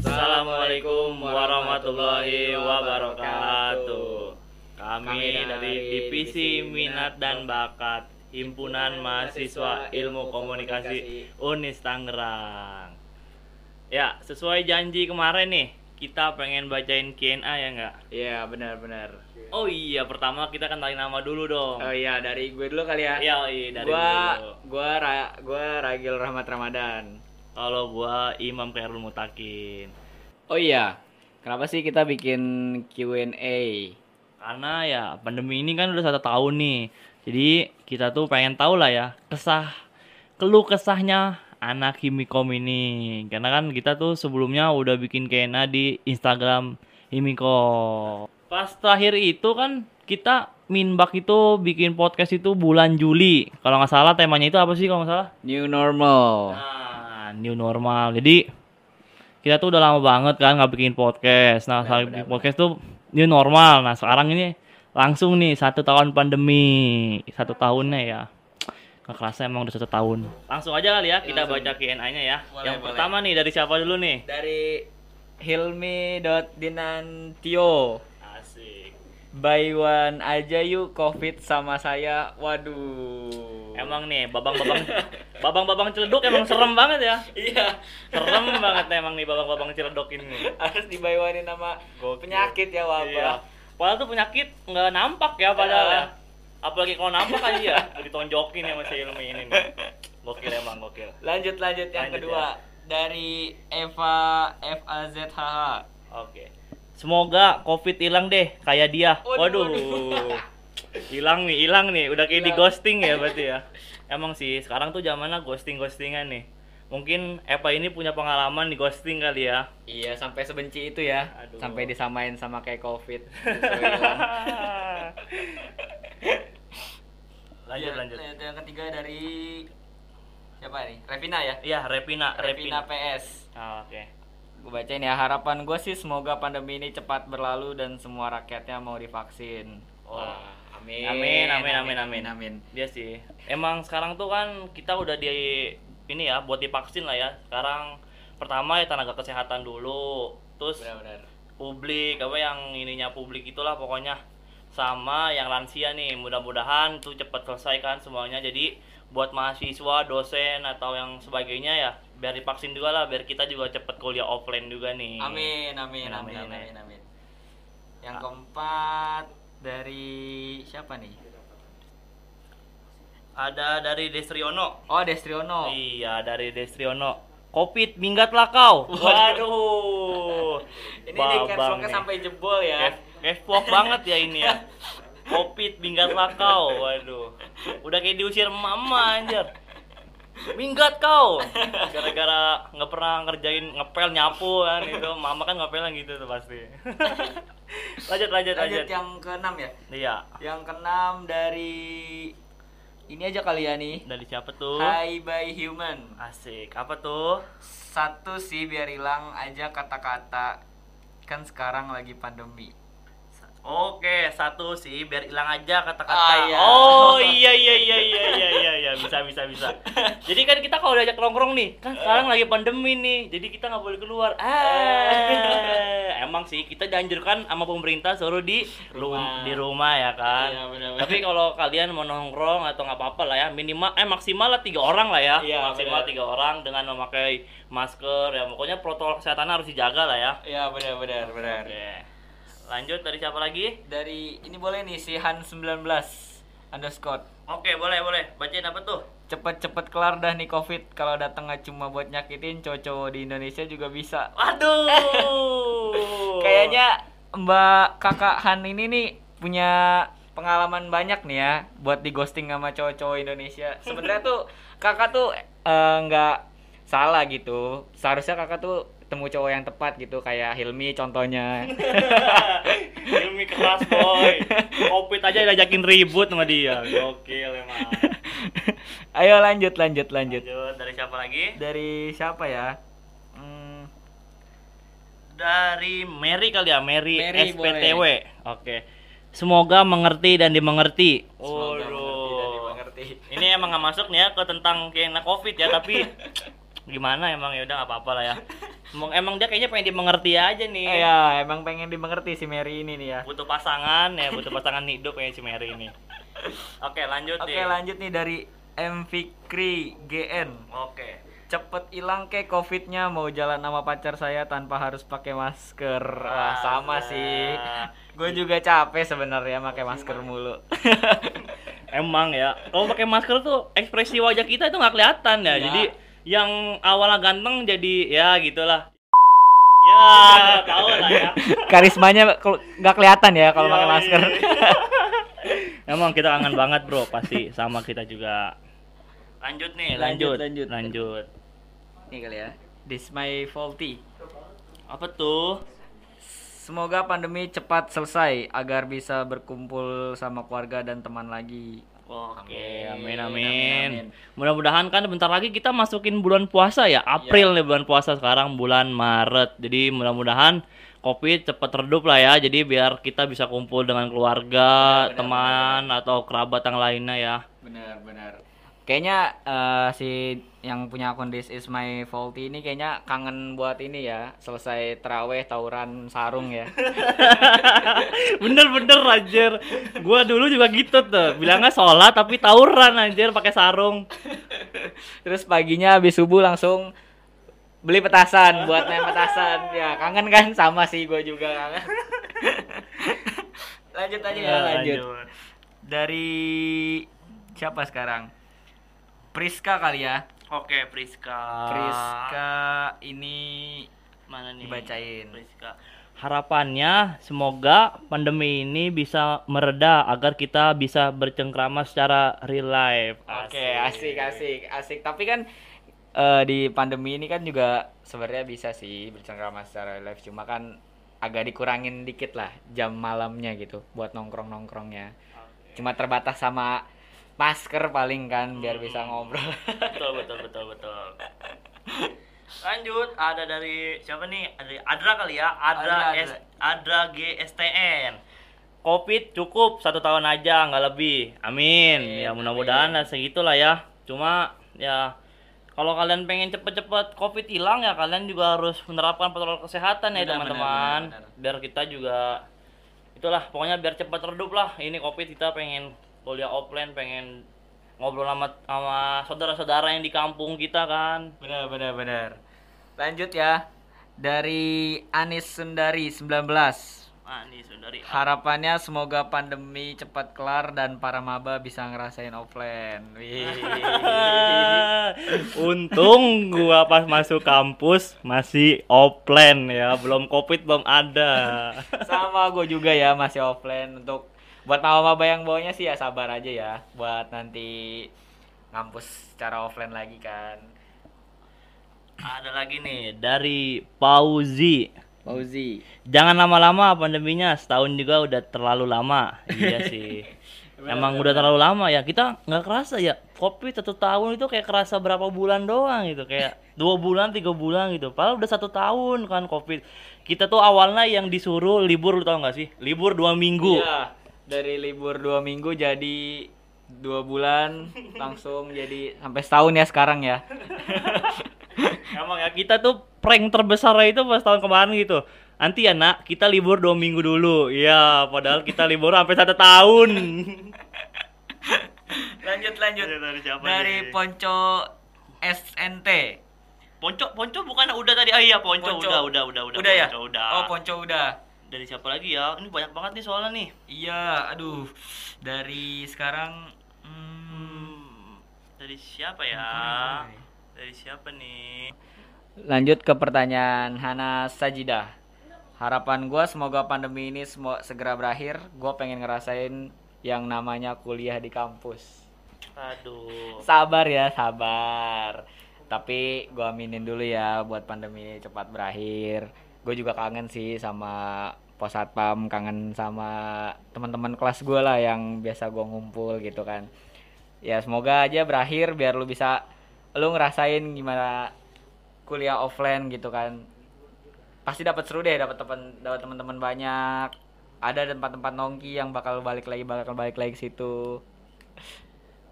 Assalamualaikum warahmatullahi wabarakatuh. Kami dari dari Divisi Minat dan Bakat Himpunan Mahasiswa Ilmu Komunikasi Unis Tangerang. Ya, sesuai janji kemarin nih, kita pengen bacain Q&A ya nggak? Iya benar-benar. Oh iya, pertama kita kenalin nama dulu dong. Oh iya dari gue dulu kali ya. Iya, iya dari gua dulu. gua Ra- gua Ragil Rahmat Ramadan. Kalau gua Imam Khairul Mutakin. Oh iya. Kenapa sih kita bikin Q&A? Karena ya pandemi ini kan udah satu tahun nih. Jadi kita tuh pengen tahu lah ya kesah keluh kesahnya anak Himikom ini. Karena kan kita tuh sebelumnya udah bikin kena di Instagram Himikom. Pas terakhir itu kan kita Minbak itu bikin podcast itu bulan Juli. Kalau nggak salah temanya itu apa sih kalau nggak salah? New normal. Nah, new normal. Jadi kita tuh udah lama banget kan nggak bikin podcast. Nah, saat bikin podcast tuh new normal. Nah, sekarang ini langsung nih satu tahun pandemi, satu tahunnya ya. Nggak kerasa emang udah satu tahun. Langsung aja kali ya kita Langsung. baca Q&A-nya ya. Boleh, Yang boleh. pertama nih dari siapa dulu nih? Dari Hilmi.dinantio. Buy one aja yuk covid sama saya. Waduh. Emang nih babang-babang babang-babang celeduk emang serem banget ya. iya. Serem banget emang nih babang-babang celeduk ini. Harus dibaywanin nama Gokil. penyakit ya Iya. wabah. Padahal tuh penyakit nggak nampak ya padahal Iya. ya. Apalagi kalau nampak aja ya, ditonjokin ya masih ilmu ini nih. Gokil emang gokil. Lanjut lanjut yang Lanjut, kedua dari Eva FAZHH. Oke. Semoga Covid hilang deh kayak dia. Waduh. Hilang nih, hilang nih. Udah kayak di ghosting ya berarti ya. Emang sih sekarang tuh zamannya ghosting-ghostingan nih. Mungkin Eva ini punya pengalaman di ghosting kali ya. Iya sampai sebenci itu ya. Aduh. Sampai disamain sama kayak Covid. Lanjut Ya, lanjut. Yang ketiga dari siapa nih? Revina ya. Iya, Revina, Revina Revina. PS. Ah, Oke. Gue bacain ya harapan gue sih semoga pandemi ini cepat berlalu dan semua rakyatnya mau divaksin. Wah, amin. Amin, amin, amin, amin. amin. Dia sih. Emang sekarang tuh kan kita udah di ini ya buat divaksin lah ya. Sekarang pertama ya tenaga kesehatan dulu, terus Benar-benar. publik apa yang ininya publik itulah pokoknya sama yang lansia nih mudah-mudahan tuh cepat selesai kan semuanya jadi buat mahasiswa dosen atau yang sebagainya ya biar divaksin juga lah biar kita juga cepet kuliah offline juga nih Amin, amin, Amin, amin, amin. amin, amin. Yang keempat dari siapa nih? ada dari Destriono Oh, Destriono. Iya dari Destriono. Covid minggatlah kau. Waduh. Ini nih. sampai jebol ya. Capslock banget ya ini ya. Covid minggatlah kau. Waduh. Udah kayak diusir mama anjir. Minggat kau. Gara-gara nggak pernah ngerjain ngepel nyapu kan itu. Mama kan ngepelnya gitu tuh pasti. lanjut lanjut Lanjut lanjut. yang keenam ya. Iya. Yang keenam dari ini aja kali ya nih. Dari siapa tuh? Hi by human. Asik. Apa tuh? Satu sih biar hilang aja kata-kata kan sekarang lagi pandemi. Oke, satu sih biar hilang aja kata-kata. Ah, iya. Oh iya iya iya iya iya iya iya bisa bisa bisa. Jadi kan kita kalau diajak nongkrong nih, kan sekarang lagi pandemi nih, jadi kita nggak boleh keluar. Ah, emang sih kita dianjurkan sama pemerintah suruh di ru- Rumah. di rumah ya kan. Iya, benar-benar. Tapi kalau kalian mau nongkrong atau nggak apa-apa lah ya, minimal eh maksimal lah tiga orang lah ya, Iya, maksimal benar. tiga orang dengan memakai masker ya. Pokoknya protokol kesehatan harus dijaga lah ya. Iya benar benar benar. Oke. Lanjut dari siapa lagi? Dari ini boleh nih si Han 19 underscore. Oke, boleh, boleh. Bacain apa tuh? Cepet-cepet kelar dah nih covid kalau datang nggak cuma buat nyakitin cowok-cowok di Indonesia juga bisa. Waduh. Kayaknya Mbak Kakak Han ini nih punya pengalaman banyak nih ya buat di ghosting sama cowok-cowok Indonesia. Sebenarnya tuh kakak tuh eh, nggak salah gitu. Seharusnya kakak tuh temu cowok yang tepat gitu kayak Hilmi contohnya. Ilmi keras, boy. Covid aja diajakin ribut sama dia. Gokil emang. Ayo lanjut lanjut lanjut. Lanjut dari siapa lagi? Dari siapa ya? Hmm, Dari Mary kali ya, Mary, Mary, SPTW. Oke. Semoga mengerti dan dimengerti. dimengerti. Ini emang nggak masuk nih ya ke tentang kena covid ya tapi gimana emang ya udah nggak apa-apa lah ya emang, emang dia kayaknya pengen dimengerti aja nih Iya, emang pengen dimengerti si Mary ini nih ya. butuh pasangan ya butuh pasangan hidup ya si Mary ini oke lanjut Oke, nih lanjut nih dari M Fikri GN. oke Cepet hilang ke covidnya mau jalan sama pacar saya tanpa harus pakai masker. Wah, sama sih. Gue juga capek sebenarnya pakai masker mulu. emang ya kalau pakai masker tuh ekspresi wajah kita itu nggak kelihatan ya Iya. jadi yang awalnya ganteng jadi ya gitulah ya tahu lah ya Karismanya nggak kelihatan ya kalau pakai masker. emang kita kangen banget bro pasti sama kita juga lanjut nih Lanjut, lanjut lanjut. lanjut Ini kali ya. This my faulty. apa tuh Semoga pandemi cepat selesai agar bisa berkumpul sama keluarga dan teman lagi. Oke, Amin, amin, amin, amin. Mudah-mudahan kan bentar lagi kita masukin bulan puasa ya. April nih bulan puasa sekarang bulan Maret. Jadi mudah-mudahan Covid cepat redup lah ya. Jadi biar kita bisa kumpul dengan keluarga, Benar, benar, teman atau kerabat yang lainnya ya. Benar, benar. Kayaknya eh, si yang punya akun This is my faulty ini kayaknya kangen buat ini ya, selesai teraweh tawuran sarung ya. Bener-bener anjir. Gua dulu juga gitu tuh. Bilangnya sholat tapi tawuran anjir pakai sarung. Terus paginya habis subuh langsung beli petasan buat main petasan. Ya, kangen kan sama sih gue juga kangen. lanjut aja ya, lanjut. Dari siapa sekarang? Priska kali ya. Oke, Priska. Priska ini mana nih? dibacain. Priska. Harapannya semoga pandemi ini bisa mereda agar kita bisa bercengkrama secara real life. Oke, asik asik asik. Tapi kan eh, di pandemi ini kan juga sebenarnya bisa sih bercengkrama secara live cuma kan agak dikurangin dikit lah jam malamnya gitu buat nongkrong nongkrongnya. Cuma terbatas sama masker paling kan biar bisa ngobrol. Betul, betul, betul, betul. Lanjut, ada dari siapa nih? Dari Adra kali ya? Adra, Adra, S, Adra GSTN. Covid cukup satu tahun aja, nggak lebih. Amin. Amin, ya mudah-mudahan lah segitulah ya. Cuma ya kalau kalian pengen cepet-cepet Covid hilang ya kalian juga harus menerapkan protokol kesehatan ya teman-teman. Biar kita juga itulah pokoknya biar cepat redup lah. Ini Covid kita pengen kuliah offline, pengen ngobrol sama sama saudara-saudara yang di kampung kita kan. benar benar benar. Lanjut ya. Dari Anis Sundari 19. Ah, nih saudari. Harapannya semoga pandemi cepat kelar dan para maba bisa ngerasain offline. Wih. Untung gua pas masuk kampus masih offline ya, belum covid belum ada. Sama gue juga ya masih offline untuk buat maba-maba yang bawanya sih ya sabar aja ya buat nanti ngampus secara offline lagi kan. Ada lagi nih dari Pauzi. Fauzi. Jangan lama-lama pandeminya, setahun juga udah terlalu lama. Iya sih. Emang udah terlalu lama ya. Kita nggak kerasa ya. Covid satu tahun itu kayak kerasa berapa bulan doang gitu. Kayak dua bulan, tiga bulan gitu. Padahal udah satu tahun kan Covid. Kita tuh awalnya yang disuruh libur lu tau nggak sih? Libur dua minggu. Iya, dari libur dua minggu jadi dua bulan langsung jadi sampai setahun ya sekarang ya. Emang ya kita tuh prank terbesar itu pas tahun kemarin gitu. Nanti ya nak, kita libur dua minggu dulu. Iya, padahal kita libur sampai satu tahun. lanjut lanjut. Dari siapa Dari nih? Ponco SNT. Ponco, Ponco bukan udah tadi? Ah iya, Ponco, Ponco. udah, udah, udah, udah. Udah ya? Ponco, udah. Oh, Ponco udah. Dari siapa lagi ya? Ini banyak banget nih soalnya nih. Iya, aduh. Dari sekarang hmm, Hmm, dari siapa ya? Dari siapa nih? Lanjut ke pertanyaan Hana Sajidah. Harapan gua semoga pandemi ini semua segera berakhir. Gua pengen ngerasain yang namanya kuliah di kampus. Aduh. Sabar ya, sabar. Tapi gua aminin dulu ya buat pandemi ini cepat berakhir. Gue juga kangen sih sama pos satpam, kangen sama teman-teman kelas gue lah yang biasa gua ngumpul gitu kan. Ya semoga aja berakhir biar lu bisa lu ngerasain gimana kuliah offline gitu kan. Pasti dapat seru deh, dapat teman dapat teman-teman banyak. Ada tempat-tempat nongki yang bakal balik lagi bakal balik lagi ke situ.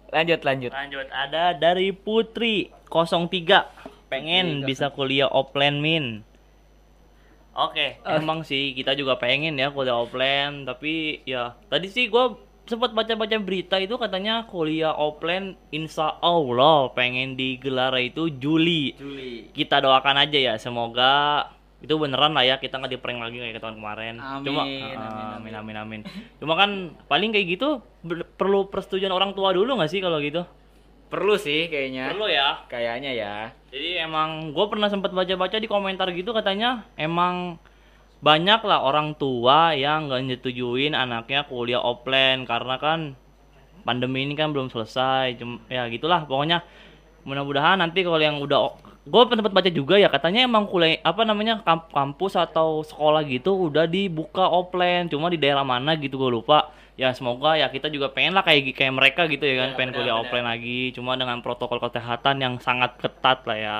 Lanjut lanjut. Lanjut ada dari Putri 03 pengen Putri bisa kuliah offline min. Oke, Oh. emang sih kita juga pengen ya kuliah offline, tapi ya tadi sih gua sempat baca-baca berita itu katanya kuliah offline insya Allah pengen digelar itu Juli. Juli. Kita doakan aja ya, semoga itu beneran lah ya kita nggak di prank lagi kayak tahun kemarin. Amin, Cuma amin, ah, amin. amin amin amin. Cuma kan paling kayak gitu perlu persetujuan orang tua dulu nggak sih kalau gitu? Perlu sih kayaknya. Perlu ya. Kayaknya ya. Jadi emang gue pernah sempat baca-baca di komentar gitu katanya emang banyak lah orang tua yang nggak nyetujuin anaknya kuliah offline karena kan pandemi ini kan belum selesai. Cum- ya gitulah pokoknya mudah-mudahan nanti kalau yang udah gue sempat baca juga ya katanya emang kuliah apa namanya kamp- kampus atau sekolah gitu udah dibuka offline cuma di daerah mana gitu gue lupa ya semoga ya kita juga pengen lah kayak kayak mereka gitu ya kan Ya, pengen benar, kuliah benar. offline lagi cuma dengan protokol kesehatan yang sangat ketat lah ya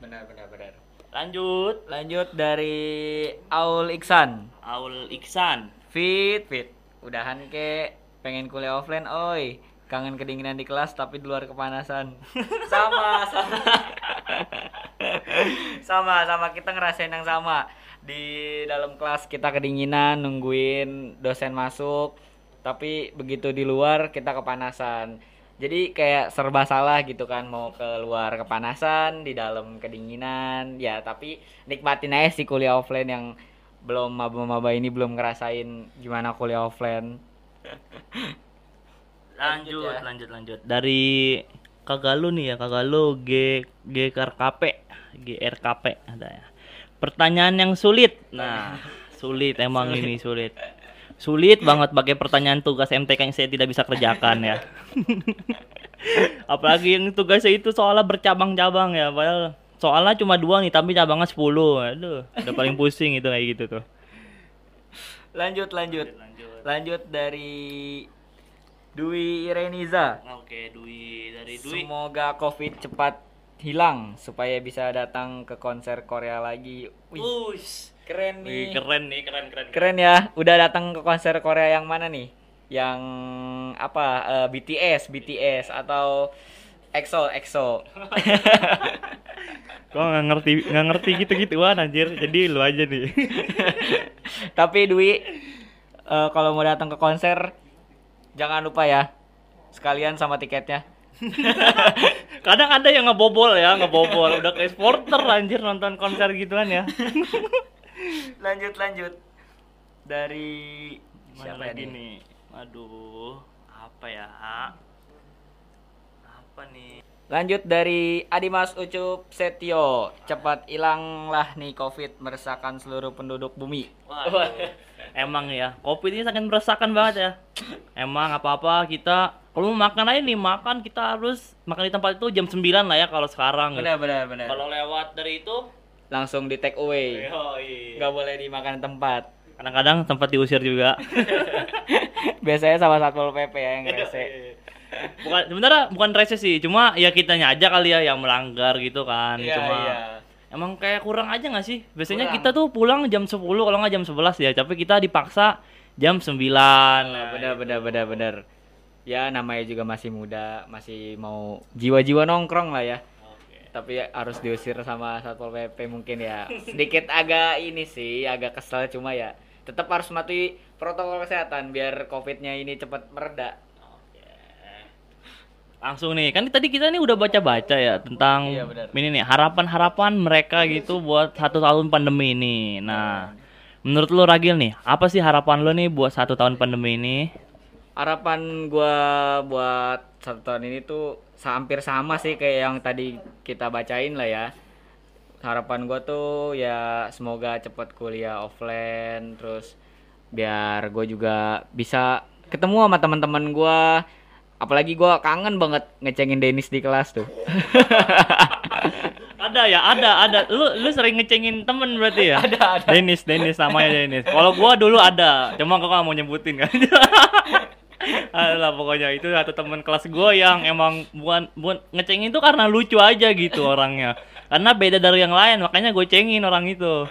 Benar benar benar. lanjut Lanjut dari Aul Iksan. Aul Iksan Fit fit. Udahan ke pengen kuliah offline oi. Kangen kedinginan di kelas tapi di luar kepanasan. sama sama. sama sama kita ngerasain yang sama. Di dalam kelas kita kedinginan nungguin dosen masuk tapi begitu di luar kita kepanasan. Jadi kayak serba salah gitu kan mau keluar kepanasan, di dalam kedinginan. Ya, tapi nikmatin aja sih kuliah offline yang belum maba-maba ini belum ngerasain gimana kuliah offline. lanjut ya. lanjut lanjut dari Kagalu nih ya Kagalu G GRKP GRKP ada ya pertanyaan yang sulit nah sulit emang ini sulit sulit banget pakai pertanyaan tugas MTK yang saya tidak bisa kerjakan ya apalagi yang tugasnya itu soalnya bercabang-cabang ya padahal soalnya cuma dua nih tapi cabangnya 10 aduh udah paling pusing itu kayak gitu tuh Lanjut lanjut. lanjut Lanjut dari Dwi Ireniza. oke Dwi dari Dwi Semoga Covid cepat hilang supaya bisa datang ke konser Korea lagi. Wih, Ush. Keren Wih, nih. keren nih keren keren Keren ya. Udah datang ke konser Korea yang mana nih? Yang apa? eh, BTS, BTS atau EXO, EXO. Gua nggak ngerti nggak ngerti gitu gituan anjir. Jadi lu aja nih. Tapi Dwi eh, kalau mau datang ke konser jangan lupa ya sekalian sama tiketnya. Kadang ada yang ngebobol ya, ngebobol. Udah kayak sporter anjir nonton konser gituan ya. Lanjut lanjut dari Mana siapa lagi ini? nih? Aduh, apa ya? Apa nih? Lanjut dari Adimas Ucup Setio. Cepat hilanglah nih Covid meresahkan seluruh penduduk bumi. Waduh. Emang ya, kopi ini sangat meresahkan banget ya. Emang apa-apa kita kalau mau makan aja nih, makan kita harus makan di tempat itu jam 9 lah ya kalau sekarang. Benar benar benar. Kalau lewat dari itu, Langsung di take away. Nggak boleh dimakan tempat. kadang-kadang tempat diusir juga. Biasanya sama Satpol PP ya yang rese. bukan sebenarnya bukan rese sih cuma ya kitanya aja kali ya yang melanggar gitu kan Iya, cuma iya. emang kayak kurang aja nggak sih biasanya Kurang. kita tuh pulang jam 10 kalau nggak jam 11 ya tapi kita dipaksa jam 9 nah, benar benar benar benar. Ya namanya juga masih muda, masih mau jiwa-jiwa nongkrong lah ya. Tapi harus diusir sama Satpol PP mungkin ya. Sedikit agak ini sih, agak kesel cuma ya tetap harus mematuhi protokol kesehatan biar Covid-nya ini cepat mereda. langsung nih kan tadi kita nih udah baca-baca ya tentang Iya, ini nih harapan-harapan mereka gitu buat satu tahun pandemi ini. Nah menurut lo Ragil nih apa sih harapan lo nih buat satu tahun pandemi ini harapan gua buat satu tahun ini tuh hampir sama sih kayak yang tadi kita bacain lah ya. Harapan gua tuh ya semoga cepet kuliah offline terus biar gue juga bisa ketemu sama teman-teman gua. Apalagi gua kangen banget ngecengin Denis di kelas tuh. Ada ya ada ada. Lu lu sering ngecengin temen berarti ya? Ada, ada. Denis Denis namanya Denis kalau gua dulu ada cuma gua nggak mau nyebutin kan Alah pokoknya. Itu satu temen kelas gua yang emang bukan bukan ngecengin itu karena lucu aja gitu orangnya. Karena beda dari yang lain makanya gue cengin orang itu.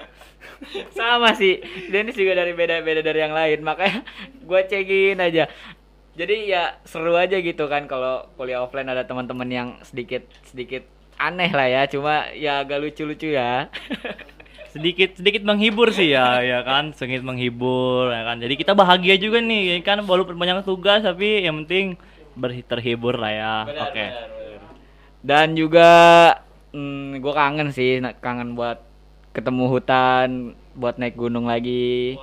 Sama sih. Denis juga dari beda-beda dari yang lain. Makanya gue cekin aja. Jadi ya seru aja gitu kan kalau kuliah offline ada teman-teman yang sedikit sedikit aneh lah ya. Cuma ya agak lucu-lucu ya sedikit sedikit menghibur sih ya ya kan? Sedikit menghibur ya kan? Jadi kita bahagia juga nih ya kan? Walaupun banyak tugas tapi yang penting terhibur lah ya. Oke. dan juga hmm, gue kangen sih kangen buat ketemu hutan buat naik gunung lagi.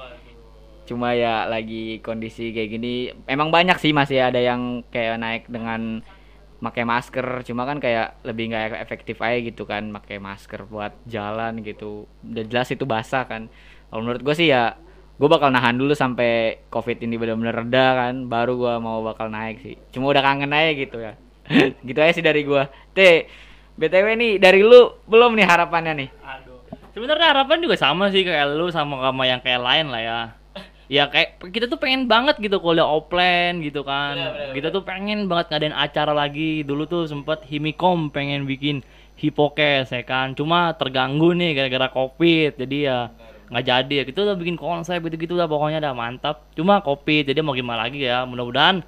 Cuma ya lagi kondisi kayak gini emang banyak sih masih ada yang kayak naik dengan pakai masker cuma kan kayak lebih nggak efektif aja gitu kan pakai masker buat jalan gitu. Udah jelas itu basah kan. Kalau menurut gue sih ya gue bakal nahan dulu sampai covid ini benar-benar reda kan baru gue mau bakal naik sih. Cuma udah kangen aja gitu ya. Gitu aja sih dari gue teh btw nih dari lu belum nih harapannya nih. Sebenarnya harapan juga sama sih kayak lu sama sama yang kayak lain lah ya. Ya kayak kita tuh pengen banget gitu kuliah offline gitu kan. kita tuh pengen banget ngadain acara lagi. Dulu tuh sempet Himikom pengen bikin Hipokes ya kan. Cuma terganggu nih gara-gara Covid. Jadi ya nggak jadi ya. Kita udah bikin konsep gitu-gitu lah pokoknya udah mantap. Cuma Covid. Jadi mau gimana lagi ya. Mudah-mudahan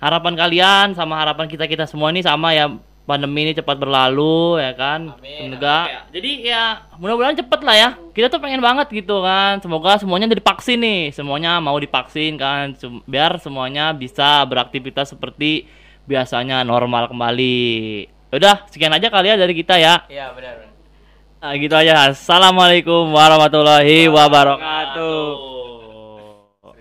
harapan kalian sama harapan kita-kita semua ini sama ya pandemi ini cepat berlalu ya kan? Semoga jadi ya mudah-mudahan cepet lah ya. Kita tuh pengen banget gitu kan. Semoga semuanya udah divaksin nih. Semuanya mau divaksin kan. Biar semuanya bisa beraktivitas seperti biasanya normal kembali. Udah sekian aja kali ya dari kita ya. Iya benar Nah, gitu aja. Assalamualaikum warahmatullahi wabarakatuh